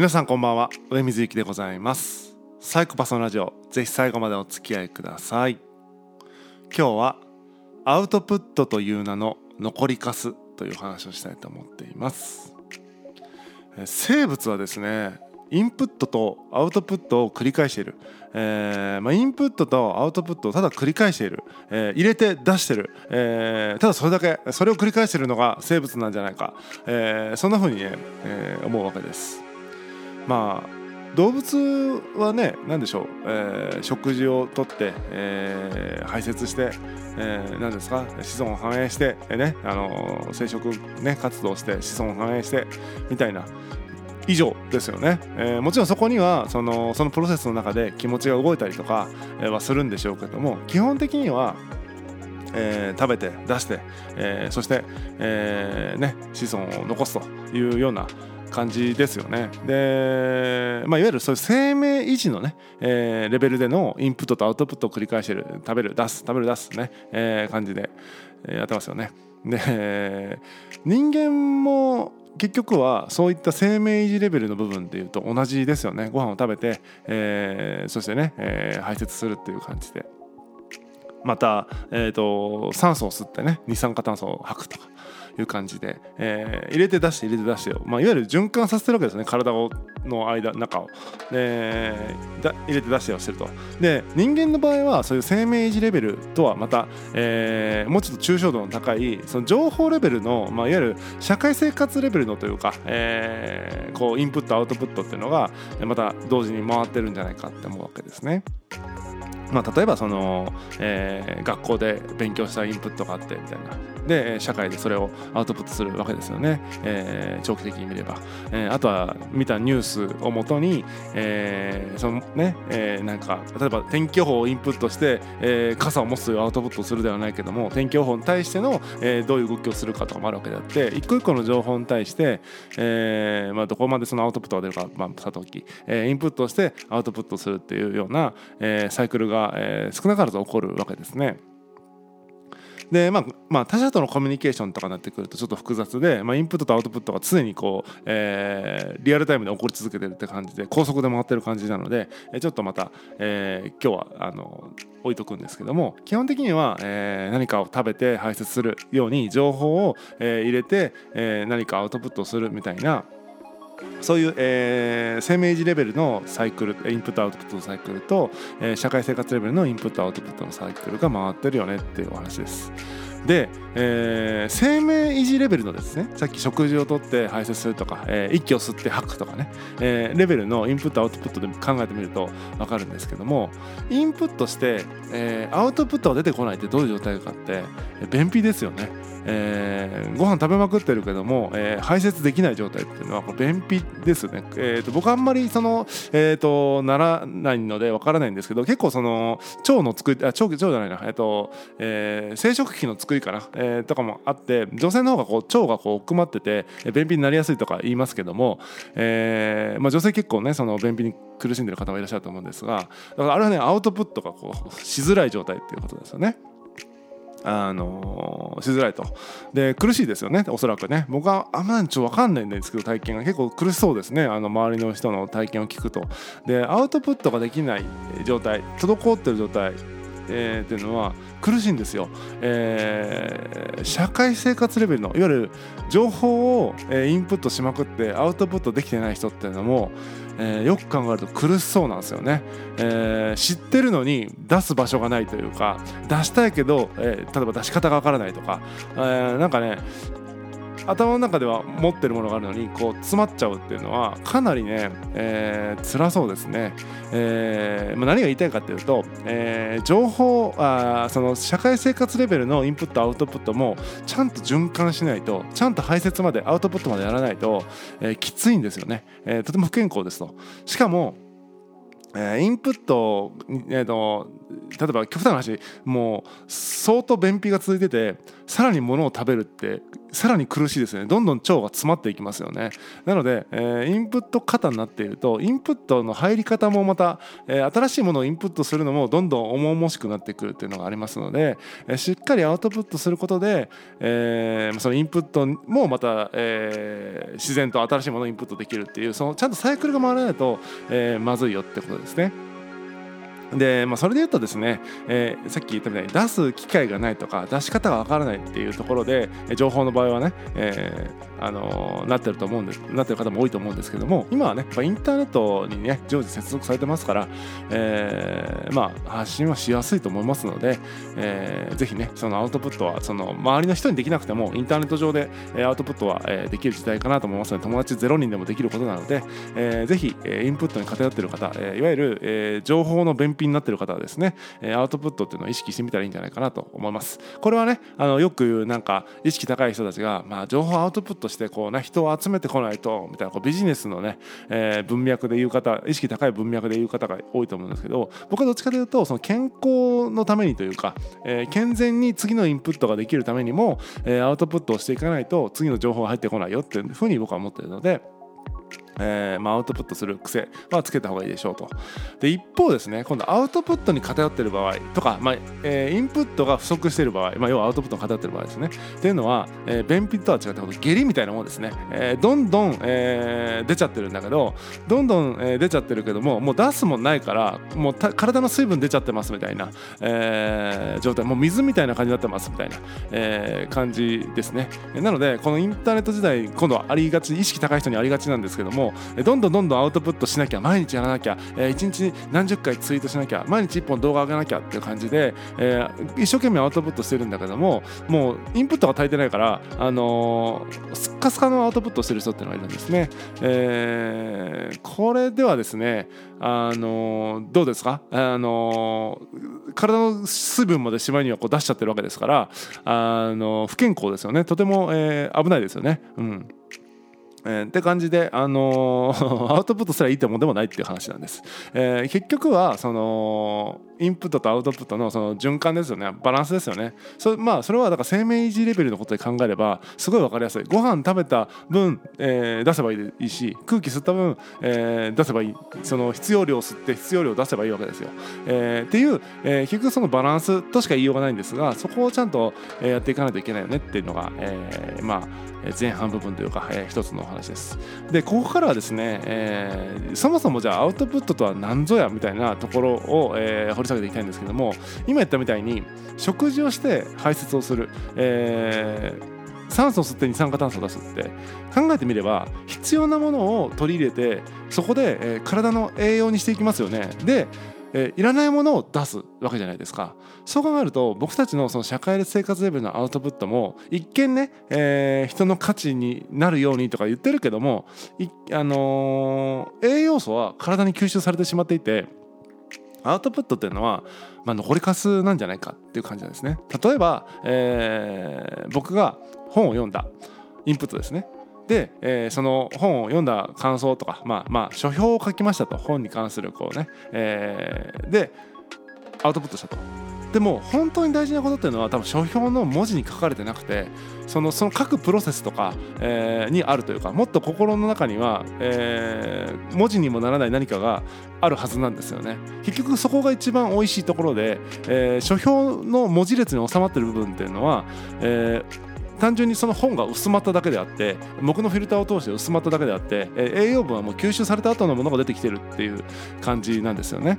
皆さんこんばんは。上水幸でございます。サイコパスのラジオぜひ最後までお付き合いください。今日はアウトプットという名の残りかすという話をしたいと思っています。生物はですねインプットとアウトプットを繰り返している、えーまあ、インプットとアウトプットをただ繰り返している、えー、入れて出してる、えー、ただそれだけそれを繰り返しているのが生物なんじゃないか、えー、そんな風にね、えー、思うわけです。まあ動物はね何でしょう、えー、食事をとって、えー、排泄して、えー、何ですか子孫を繁栄して、えー、ねあの生殖、ね、活動して子孫を繁栄してみたいな以上ですよね、えー、もちろんそこにはそのそのプロセスの中で気持ちが動いたりとかはするんでしょうけども基本的にはえー、食べて出して、えー、そして、えーね、子孫を残すというような感じですよね。で、まあ、いわゆるそういう生命維持のね、えー、レベルでのインプットとアウトプットを繰り返してる食べる出す食べる出すね、えー、感じでやってますよね。で人間も結局はそういった生命維持レベルの部分でいうと同じですよねご飯を食べて、えー、そしてね、えー、排泄するっていう感じでまた、えーと酸素を吸ってね二酸化炭素を吐くとかいう感じで、えー、入れて出して入れて出してを、まあ、いわゆる循環させてるわけですね。体をの間中を。でだ入れて出してをしてると。で人間の場合はそういう生命維持レベルとはまた、えー、もうちょっと抽象度の高いその情報レベルの、まあ、いわゆる社会生活レベルのというか、えー、こうインプットアウトプットっていうのがまた同時に回ってるんじゃないかって思うわけですね。まあ、例えばその、えー、学校で勉強したインプットがあってみたいな。で社会でそれをアウトプットするわけですよね、えー、長期的に見れば、えー、あとは見たニュースをもとに、えー、そのね、えー、なんか例えば天気予報をインプットして、えー、傘を持つアウトプットをするではないけども天気予報に対しての、えー、どういう動きをするかとかもあるわけであって一個一個の情報に対して、えーまあ、どこまでそのアウトプットが出るか、まあ、さとき、えー、インプットしてアウトプットするっていうような、えー、サイクルが、えー、少なからず起こるわけですね。で、まあ、まあ、他者とのコミュニケーションとかになってくるとちょっと複雑で、まあ、インプットとアウトプットが常にこう、えー、リアルタイムで起こり続けてるって感じで高速で回ってる感じなのでちょっとまた、えー、今日はあの置いとくんですけども基本的には、えー、何かを食べて排泄するように情報を、えー、入れて、えー、何かアウトプットするみたいなそういう、えー、生命維持レベルのサイクルインプットアウトプットのサイクルと、えー、社会生活レベルのインプットアウトプットのサイクルが回ってるよねっていうお話です。で、えー、生命維持レベルのですねさっき食事をとって排泄するとか、えー、息を吸って吐くとかね、えー、レベルのインプットアウトプットで考えてみると分かるんですけどもインプットして、えー、アウトプットが出てこないってどういう状態かって便秘ですよね。えー、ご飯食べまくってるけども、えー、排泄できない状態っていうのはこれ便秘ですよね、えーと、僕あんまりその、えーと、ならないのでわからないんですけど結構その腸の作りあ腸腸じゃないな、えーとえー、生殖器の作りかな、えー、とかもあって女性の方がこう腸がこう奥まってて便秘になりやすいとか言いますけども、えーまあ、女性結構ねその便秘に苦しんでる方もいらっしゃると思うんですがだからあれはねアウトプットがこうしづらい状態っていうことですよね。あのしづらいと。で苦しいですよねおそらくね。僕はあんまりちょっと分かんないんですけど体験が結構苦しそうですね。あの周りの人の体験を聞くと。でアウトプットができない状態滞ってる状態、えー、っていうのは苦しいんですよ、えー、社会生活レベルのいわゆる情報を、えインプットしまくってアウトプットできてない人っていうのもえー、よく考えると苦しそうなんですよね、えー、知ってるのに出す場所がないというか出したいけど、えー、例えば出し方がわからないとか、えー、なんかね頭の中では持ってるものがあるのにこう詰まっちゃうっていうのはかなりね、えー、辛そうですね、えーまあ、何が言いたいかっていうと、えー、情報あその社会生活レベルのインプットアウトプットもちゃんと循環しないとちゃんと排泄までアウトプットまでやらないと、えー、きついんですよね、えー、とても不健康ですと。しかもえー、インプット、えーと、例えば極端な話もう相当便秘が続いててさらに物を食べるってさらに苦しいですねどんどん腸が詰まっていきますよねなので、えー、インプット型になっているとインプットの入り方もまた、えー、新しいものをインプットするのもどんどん重々しくなってくるっていうのがありますので、えー、しっかりアウトプットすることで、えー、そのインプットもまた、えー、自然と新しいものをインプットできるっていうそのちゃんとサイクルが回らないと、えー、まずいよってことですね。で、まあ、それで言うとですね、えー、さっき言ったみたいに出す機会がないとか出し方がわからないっていうところで情報の場合はね、えー、あのー、なってると思うんですなってる方も多いと思うんですけども今はねインターネットにね常時接続されてますから、えー、まあ発信はしやすいと思いますので、えー、ぜひねそのアウトプットはその周りの人にできなくてもインターネット上でアウトプットはできる時代かなと思いますので友達0人でもできることなので、えー、ぜひインプットに偏っている方いわゆる、情報の便秘品になってる方はですねえアウトプットっていうのを意識してみたらいいんじゃないかなと思いますこれはねあのよく言うなんか意識高い人たちが、まあ、情報アウトプットしてこう、ね、人を集めてこないとみたいなこうビジネスのね、えー、文脈で言う方意識高い文脈で言う方が多いと思うんですけど僕はどっちかというとその健康のためにというか、えー、健全に次のインプットができるためにも、えー、アウトプットをしていかないと次の情報が入ってこないよっていうふうに僕は思ってるので。えーまあ、アウトプットする癖はつけた方がいいでしょうと。で一方ですね今度アウトプットに偏っている場合とか、まあえー、インプットが不足している場合、まあ、要はアウトプットに偏っている場合ですね。っていうのは、えー、便秘とは違って下痢みたいなもんですね、えー、どんどん、えー、出ちゃってるんだけどどんどん、えー、出ちゃってるけどももう出すもんないからもう体の水分出ちゃってますみたいな、えー、状態。もう水みたいな感じになってますみたいな、えー、感じですね。なのでこのインターネット時代今度はありがち意識高い人にありがちなんですけどもどんどんどんどんアウトプットしなきゃ毎日やらなきゃ、えー、1日何十回ツイートしなきゃ毎日1本動画上げなきゃっていう感じで、えー、一生懸命アウトプットしてるんだけどももうインプットが足りてないから、あのー、スッカスカのアウトプットしてる人っていうのがいるんですね。えー、これではですね、あのどうですか、あの体の水分までしまいにはこう出しちゃってるわけですから、あの不健康ですよねとても、えー、危ないですよね。うんえー、って感じで、あのー、アウトプットすらいいってもんでもないっていう話なんです。えー、結局はそのインプットとアウトプットのその循環ですよねバランスですよねそ,、まあ、それはだから生命維持レベルのことで考えればすごい分かりやすいご飯食べた分、えー、出せばいいし空気吸った分、えー、出せばいいその必要量を吸って必要量を出せばいいわけですよ。えー、っていう、えー、結局そのバランスとしか言いようがないんですがそこをちゃんとやっていかないといけないよねっていうのが、えー、まあ前半部分というか、えー、一つのお話です。でここからはですね、えー、そもそもじゃあアウトプットとは何ぞやみたいなところを、えー、掘り下げていきたいんですけども今言ったみたいに食事をして排泄をする、えー、酸素を吸って二酸化炭素を出すって考えてみれば必要なものを取り入れてそこで、えー、体の栄養にしていきますよねでえー、いらないものを出すわけじゃないですか。そう考えると僕たちのその社会生活レベルのアウトプットも一見ね、えー、人の価値になるようにとか言ってるけどもあのー、栄養素は体に吸収されてしまっていてアウトプットっていうのは、まあ、残りかすなんじゃないかっていう感じなんですね。例えば、えー、僕が本を読んだインプットですね。で、えー、その本を読んだ感想とかまあまあ書評を書きましたと本に関するこうね、えー、でアウトプットしたと。でも本当に大事なことっていうのは多分書評の文字に書かれてなくてそのその書くプロセスとか、えー、にあるというかもっと心の中には、えー、文字にもならない何かがあるはずなんですよね結局そこが一番美味しいところで、えー、書評の文字列に収まってる部分っていうのは、えー単純にその本が薄まっただけであって僕のフィルターを通して薄まっただけであって、栄養分はもう吸収された後のものが出てきてるっていう感じなんですよね。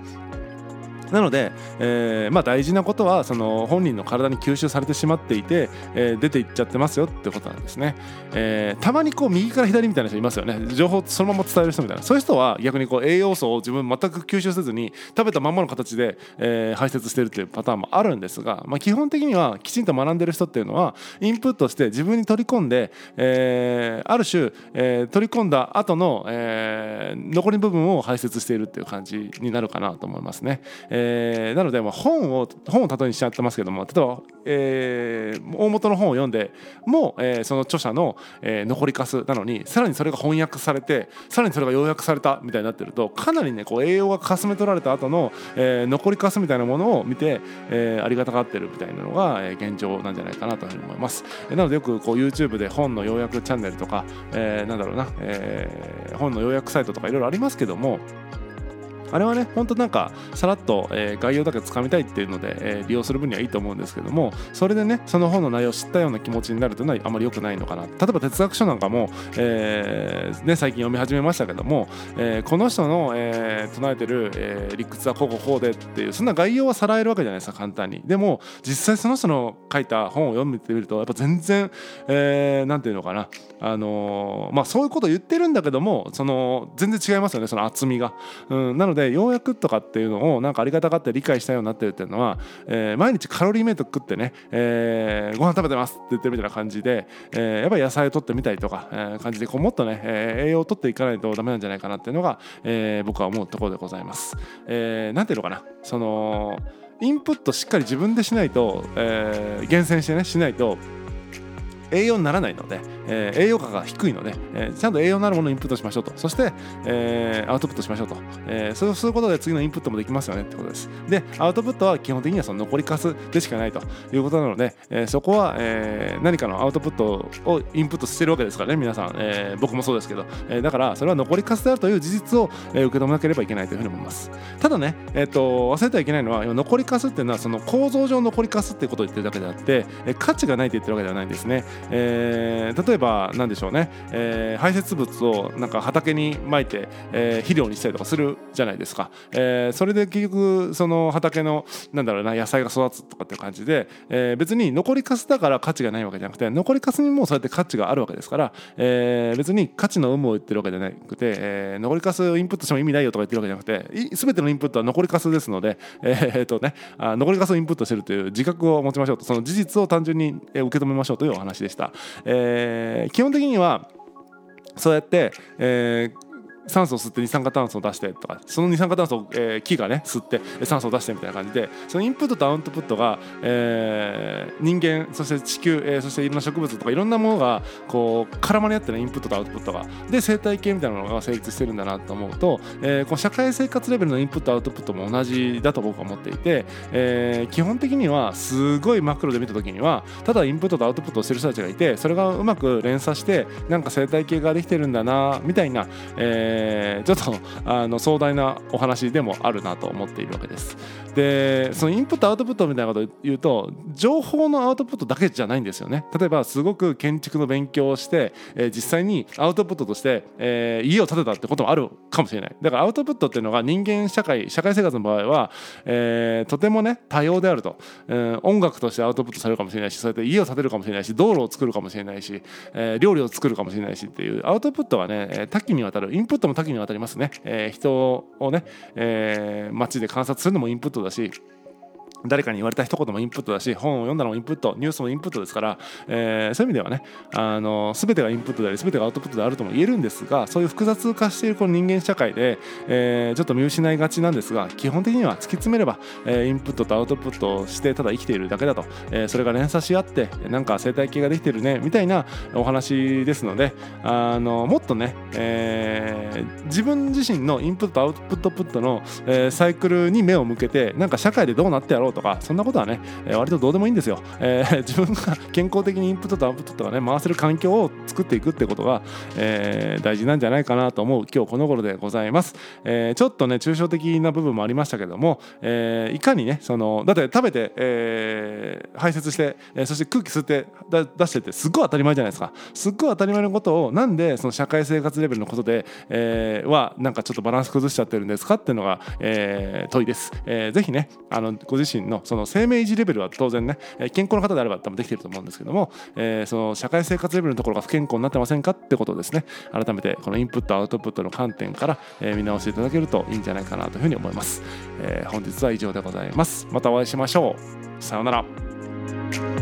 なので、えーまあ、大事なことはその本人の体に吸収されてしまっていて、えー、出ていっちゃってますよってことなんですね、えー、たまにこう右から左みたいな人いますよね。情報そのまま伝える人みたいな。そういう人は逆にこう栄養素を自分全く吸収せずに食べたまんまの形で、えー、排泄してるっていうパターンもあるんですが、まあ、基本的にはきちんと学んでる人っていうのはインプットして自分に取り込んで、えー、ある種、えー、取り込んだ後の、えー、残り部分を排泄しているっていう感じになるかなと思いますね。ええー、なので、まあ、本を本を例えにしちゃってますけども例えば、えー、大元の本を読んでもう、えー、その著者の、えー、残りかすなのにさらにそれが翻訳されてさらにそれが要約されたみたいになってるとかなりねこう栄養がかすめ取られた後の、えー、残りかすみたいなものを見て、えー、ありがたがってるみたいなのが、えー、現状なんじゃないかなというふうに思います。なのでよくこう YouTube で本の要約チャンネルとか、えー、なんだろうな、えー、本の要約サイトとかいろいろありますけどもあれはねほんとなんかさらっと、えー、概要だけつかみたいっていうので、えー、利用する分にはいいと思うんですけどもそれでねその本の内容を知ったような気持ちになるというのはあまり良くないのかな。例えば哲学書なんかも、えーね、最近読み始めましたけども、えー、この人の、えー、唱えてる、えー、理屈はこうこうこうでっていうそんな概要はさらえるわけじゃないですか簡単に。でも実際その人の書いた本を読んでみるとやっぱ全然、えー、ていうのかな。あの、まあそういうこと言ってるんだけどもその全然違いますよねその厚みが、うん、なのででようやくとかっていうのをなんかありがたがって理解したようになってるっていうのは、えー、毎日カロリーメイト食ってね、えー、ご飯食べてますって言ってるみたいな感じで、えー、やっぱり野菜を取ってみたりとか、えー、感じでこうもっとね、えー、栄養を取っていかないとダメなんじゃないかなっていうのが、えー、僕は思うところでございます。えー、なんていうのかなそのインプットしっかり自分でしないと、えー、厳選してねしないと栄養にならないので、えー、栄養価が低いので、えー、ちゃんと栄養のあるものをインプットしましょうと。そして、えー、アウトプットしましょうと、えー、そうすることで次のインプットもできますよね。ってことです。でアウトプットは基本的にはその残りかすでしかないということなので、えー、そこは、えー、何かのアウトプットをインプットしてるわけですからね皆さん、えー、僕もそうですけど、えー、だからそれは残りかすであるという事実を、えー、受け止めなければいけないというふうに思います。ただね、えーと、忘れてはいけないのは残りかすっていうのはその構造上残りかすっていうことを言ってるだけであって、えー、価値がないと言ってるわけではないんですね、えー、例えば何でしょうね、えー、排泄物をなんか畑にまいて、えー、肥料にしたりとかするじゃないですか、えー、それで結局その畑のなんだろうな野菜が育つとかっていう感じで、えー、別に残りかすだから価値がないわけじゃなくて残りかすにもそうやって価値があるわけですから、えー、別に価値の有無を言ってるわけじゃなくて、えー、残りかすをインプットしても意味ないよとか言ってるわけじゃなくて全てのインプットは残りかすですので、えー、っとね、あ残りかすをインプットしてるという自覚を持ちましょうとその事実を単純に受け止めましょうというお話でした。えー、基本的にはそうやって、えー酸素を吸って二酸化炭素を出してとかその二酸化炭素を、えー、木がね吸って酸素を出してみたいな感じでそのインプットとアウトプットが、えー、人間そして地球、えー、そしていろんな植物とかいろんなものがこう絡まり合ってねインプットとアウトプットがで生態系みたいなものが成立してるんだなと思うと、えー、この社会生活レベルのインプットアウトプットも同じだと僕は思っていて、えー、基本的にはすごいマクロで見た時にはただインプットとアウトプットをしてる人たちがいてそれがうまく連鎖してなんか生態系ができてるんだなみたいな、えーえー、ちょっとあの壮大なお話でもあるなと思っているわけです。でそのインプットアウトプットみたいなことを言うと情報のアウトプットだけじゃないんですよね。例えばすごく建築の勉強をして、えー、実際にアウトプットとして、えー、家を建てたってこともあるかもしれない。だからアウトプットっていうのが人間社会社会生活の場合は、えー、とてもね多様であると、えー、音楽としてアウトプットされるかもしれないしそうやって家を建てるかもしれないし道路を作るかもしれないし、えー、料理を作るかもしれないしっていうアウトプットはね多岐にわたるインプットも多岐にわたりますね、えー、人をね、えー、街で観察するのもインプットだし誰かに言われた一言もインプットだし本を読んだのもインプットニュースもインプットですから、えー、そういう意味ではねあの全てがインプットであり全てがアウトプットであるとも言えるんですがそういう複雑化しているこの人間社会で、えー、ちょっと見失いがちなんですが基本的には突き詰めれば、えー、インプットとアウトプットをしてただ生きているだけだと、えー、それが連鎖し合ってなんか生態系ができてるねみたいなお話ですのであのもっとね、えー、自分自身のインプットアウトプットプットの、えー、サイクルに目を向けてなんか社会でどうなってやろうとかそんなことはね、えー、割とどうでもいいんですよ、えー、自分が健康的にインプットとアウトプットがね回せる環境を作っていくってことが、えー、大事なんじゃないかなと思う今日この頃でございます、えー、ちょっとね抽象的な部分もありましたけども、えー、いかにねそのだって食べて、えー、排泄して、えー、そして空気吸って出してってすっごい当たり前じゃないですか。すっごい当たり前のことをなんでその社会生活レベルのことで、えー、はなんかちょっとバランス崩しちゃってるんですかっていうのが、えー、問いです、えー、ぜひねあのご自身のその生命維持レベルは当然ね健康の方であれば多分できてると思うんですけども、えー、その社会生活レベルのところが不健康になってませんかってことをですね改めてこのインプットアウトプットの観点から、えー、見直していただけるといいんじゃないかなというふうに思います、えー、本日は以上でございます。またお会いしましょう。さようなら。